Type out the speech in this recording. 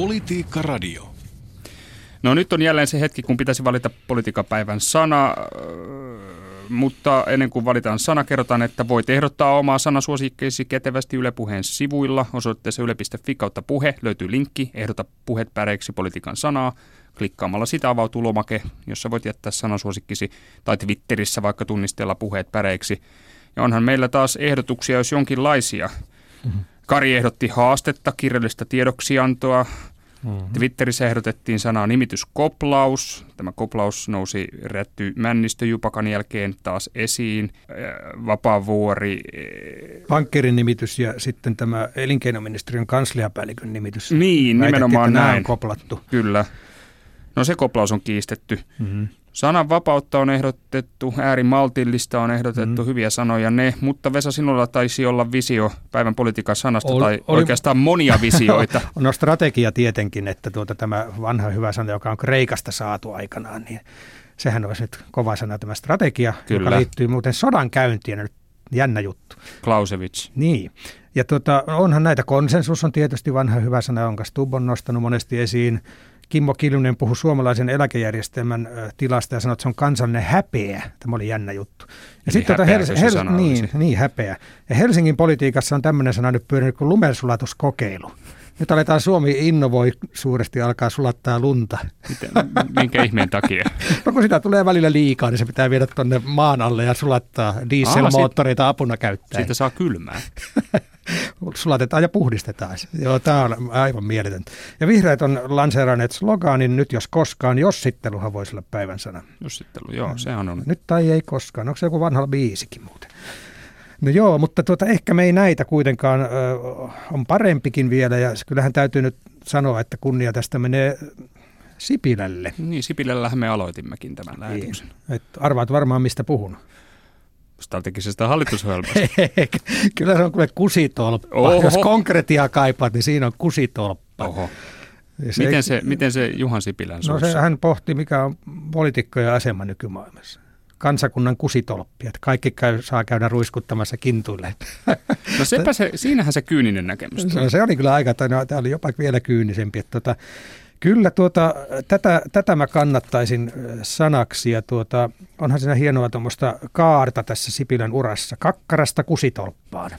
Politiikka Radio. No nyt on jälleen se hetki, kun pitäisi valita politiikapäivän sana, mutta ennen kuin valitaan sana, kerrotaan, että voit ehdottaa omaa sanasuosikkeisi ketevästi Yle Puheen sivuilla. Osoitteessa yle.fi kautta puhe löytyy linkki, ehdota puhet päreiksi politiikan sanaa. Klikkaamalla sitä avautuu lomake, jossa voit jättää sanasuosikkisi tai Twitterissä vaikka tunnistella puheet päreiksi. Ja onhan meillä taas ehdotuksia, jos jonkinlaisia. Mm-hmm. Kari ehdotti haastetta, kirjallista tiedoksiantoa. Mm-hmm. Twitterissä ehdotettiin sanaa nimityskoplaus. Tämä koplaus nousi rätty Männistö-Jupakan jälkeen taas esiin. Vapaavuori. Pankkerin nimitys ja sitten tämä elinkeinoministeriön kansliapäällikön nimitys. Niin, Väitettiin, nimenomaan näin. on koplattu. Kyllä. No se koplaus on kiistetty. Mm-hmm. Sanan vapautta on ehdotettu, äärimaltillista on ehdotettu, mm. hyviä sanoja ne, mutta Vesa, sinulla taisi olla visio päivän politiikan sanasta Ol- tai oli- oikeastaan monia visioita. No strategia tietenkin, että tuota, tämä vanha hyvä sana, joka on Kreikasta saatu aikanaan, niin sehän olisi nyt kova sana tämä strategia, Kyllä. joka liittyy muuten sodan käyntiin, nyt jännä juttu. Klausewitz. Niin, ja tuota, onhan näitä, konsensus on tietysti vanha hyvä sana, jonka Stubb on nostanut monesti esiin. Kimmo Kiljunen puhui suomalaisen eläkejärjestelmän tilasta ja sanoi, että se on kansallinen häpeä. Tämä oli jännä juttu. Ja Eli häpeä se se sana niin, niin, häpeä. Ja Helsingin politiikassa on tämmöinen sana nyt pyörinyt kuin lumensulatuskokeilu. Nyt aletaan Suomi innovoi suuresti, alkaa sulattaa lunta. Miten, minkä ihmeen takia? No kun sitä tulee välillä liikaa, niin se pitää viedä tuonne maan alle ja sulattaa dieselmoottoreita apuna käyttäen. Siitä saa kylmää. sulatetaan ja puhdistetaan. se. Joo, tämä on aivan mieletöntä. Ja vihreät on lanseeranneet sloganin nyt jos koskaan, jossitteluhan voisi olla päivän sana. Jussittelu, joo, sehän on. Nyt tai ei koskaan. Onko se joku vanha biisikin muuten? No joo, mutta tuota, ehkä me ei näitä kuitenkaan, ö, on parempikin vielä ja kyllähän täytyy nyt sanoa, että kunnia tästä menee Sipilälle. Niin, Sipilällähän me aloitimmekin tämän lähetyksen. Et arvaat varmaan mistä puhun. Strategisesta hallitusohjelmasta. Kyllä se on kuule kusitolppa. Oho. Jos konkretiaa kaipaat, niin siinä on kusitolppa. Oho. Ja Miten se, miten se Juhan Sipilän No se, hän pohti, mikä on poliitikkojen asema nykymaailmassa. Kansakunnan kusitolppi, että kaikki käy, saa käydä ruiskuttamassa kintuille. No sepä se, siinähän se kyyninen näkemys. tuli. se, se oli kyllä aika, tai no, tämä oli jopa vielä kyynisempi. Että tuota, kyllä tuota, tätä, tätä mä kannattaisin sanaksi ja tuota, onhan siinä hienoa tuommoista kaarta tässä Sipilän urassa, kakkarasta kusitolppaan.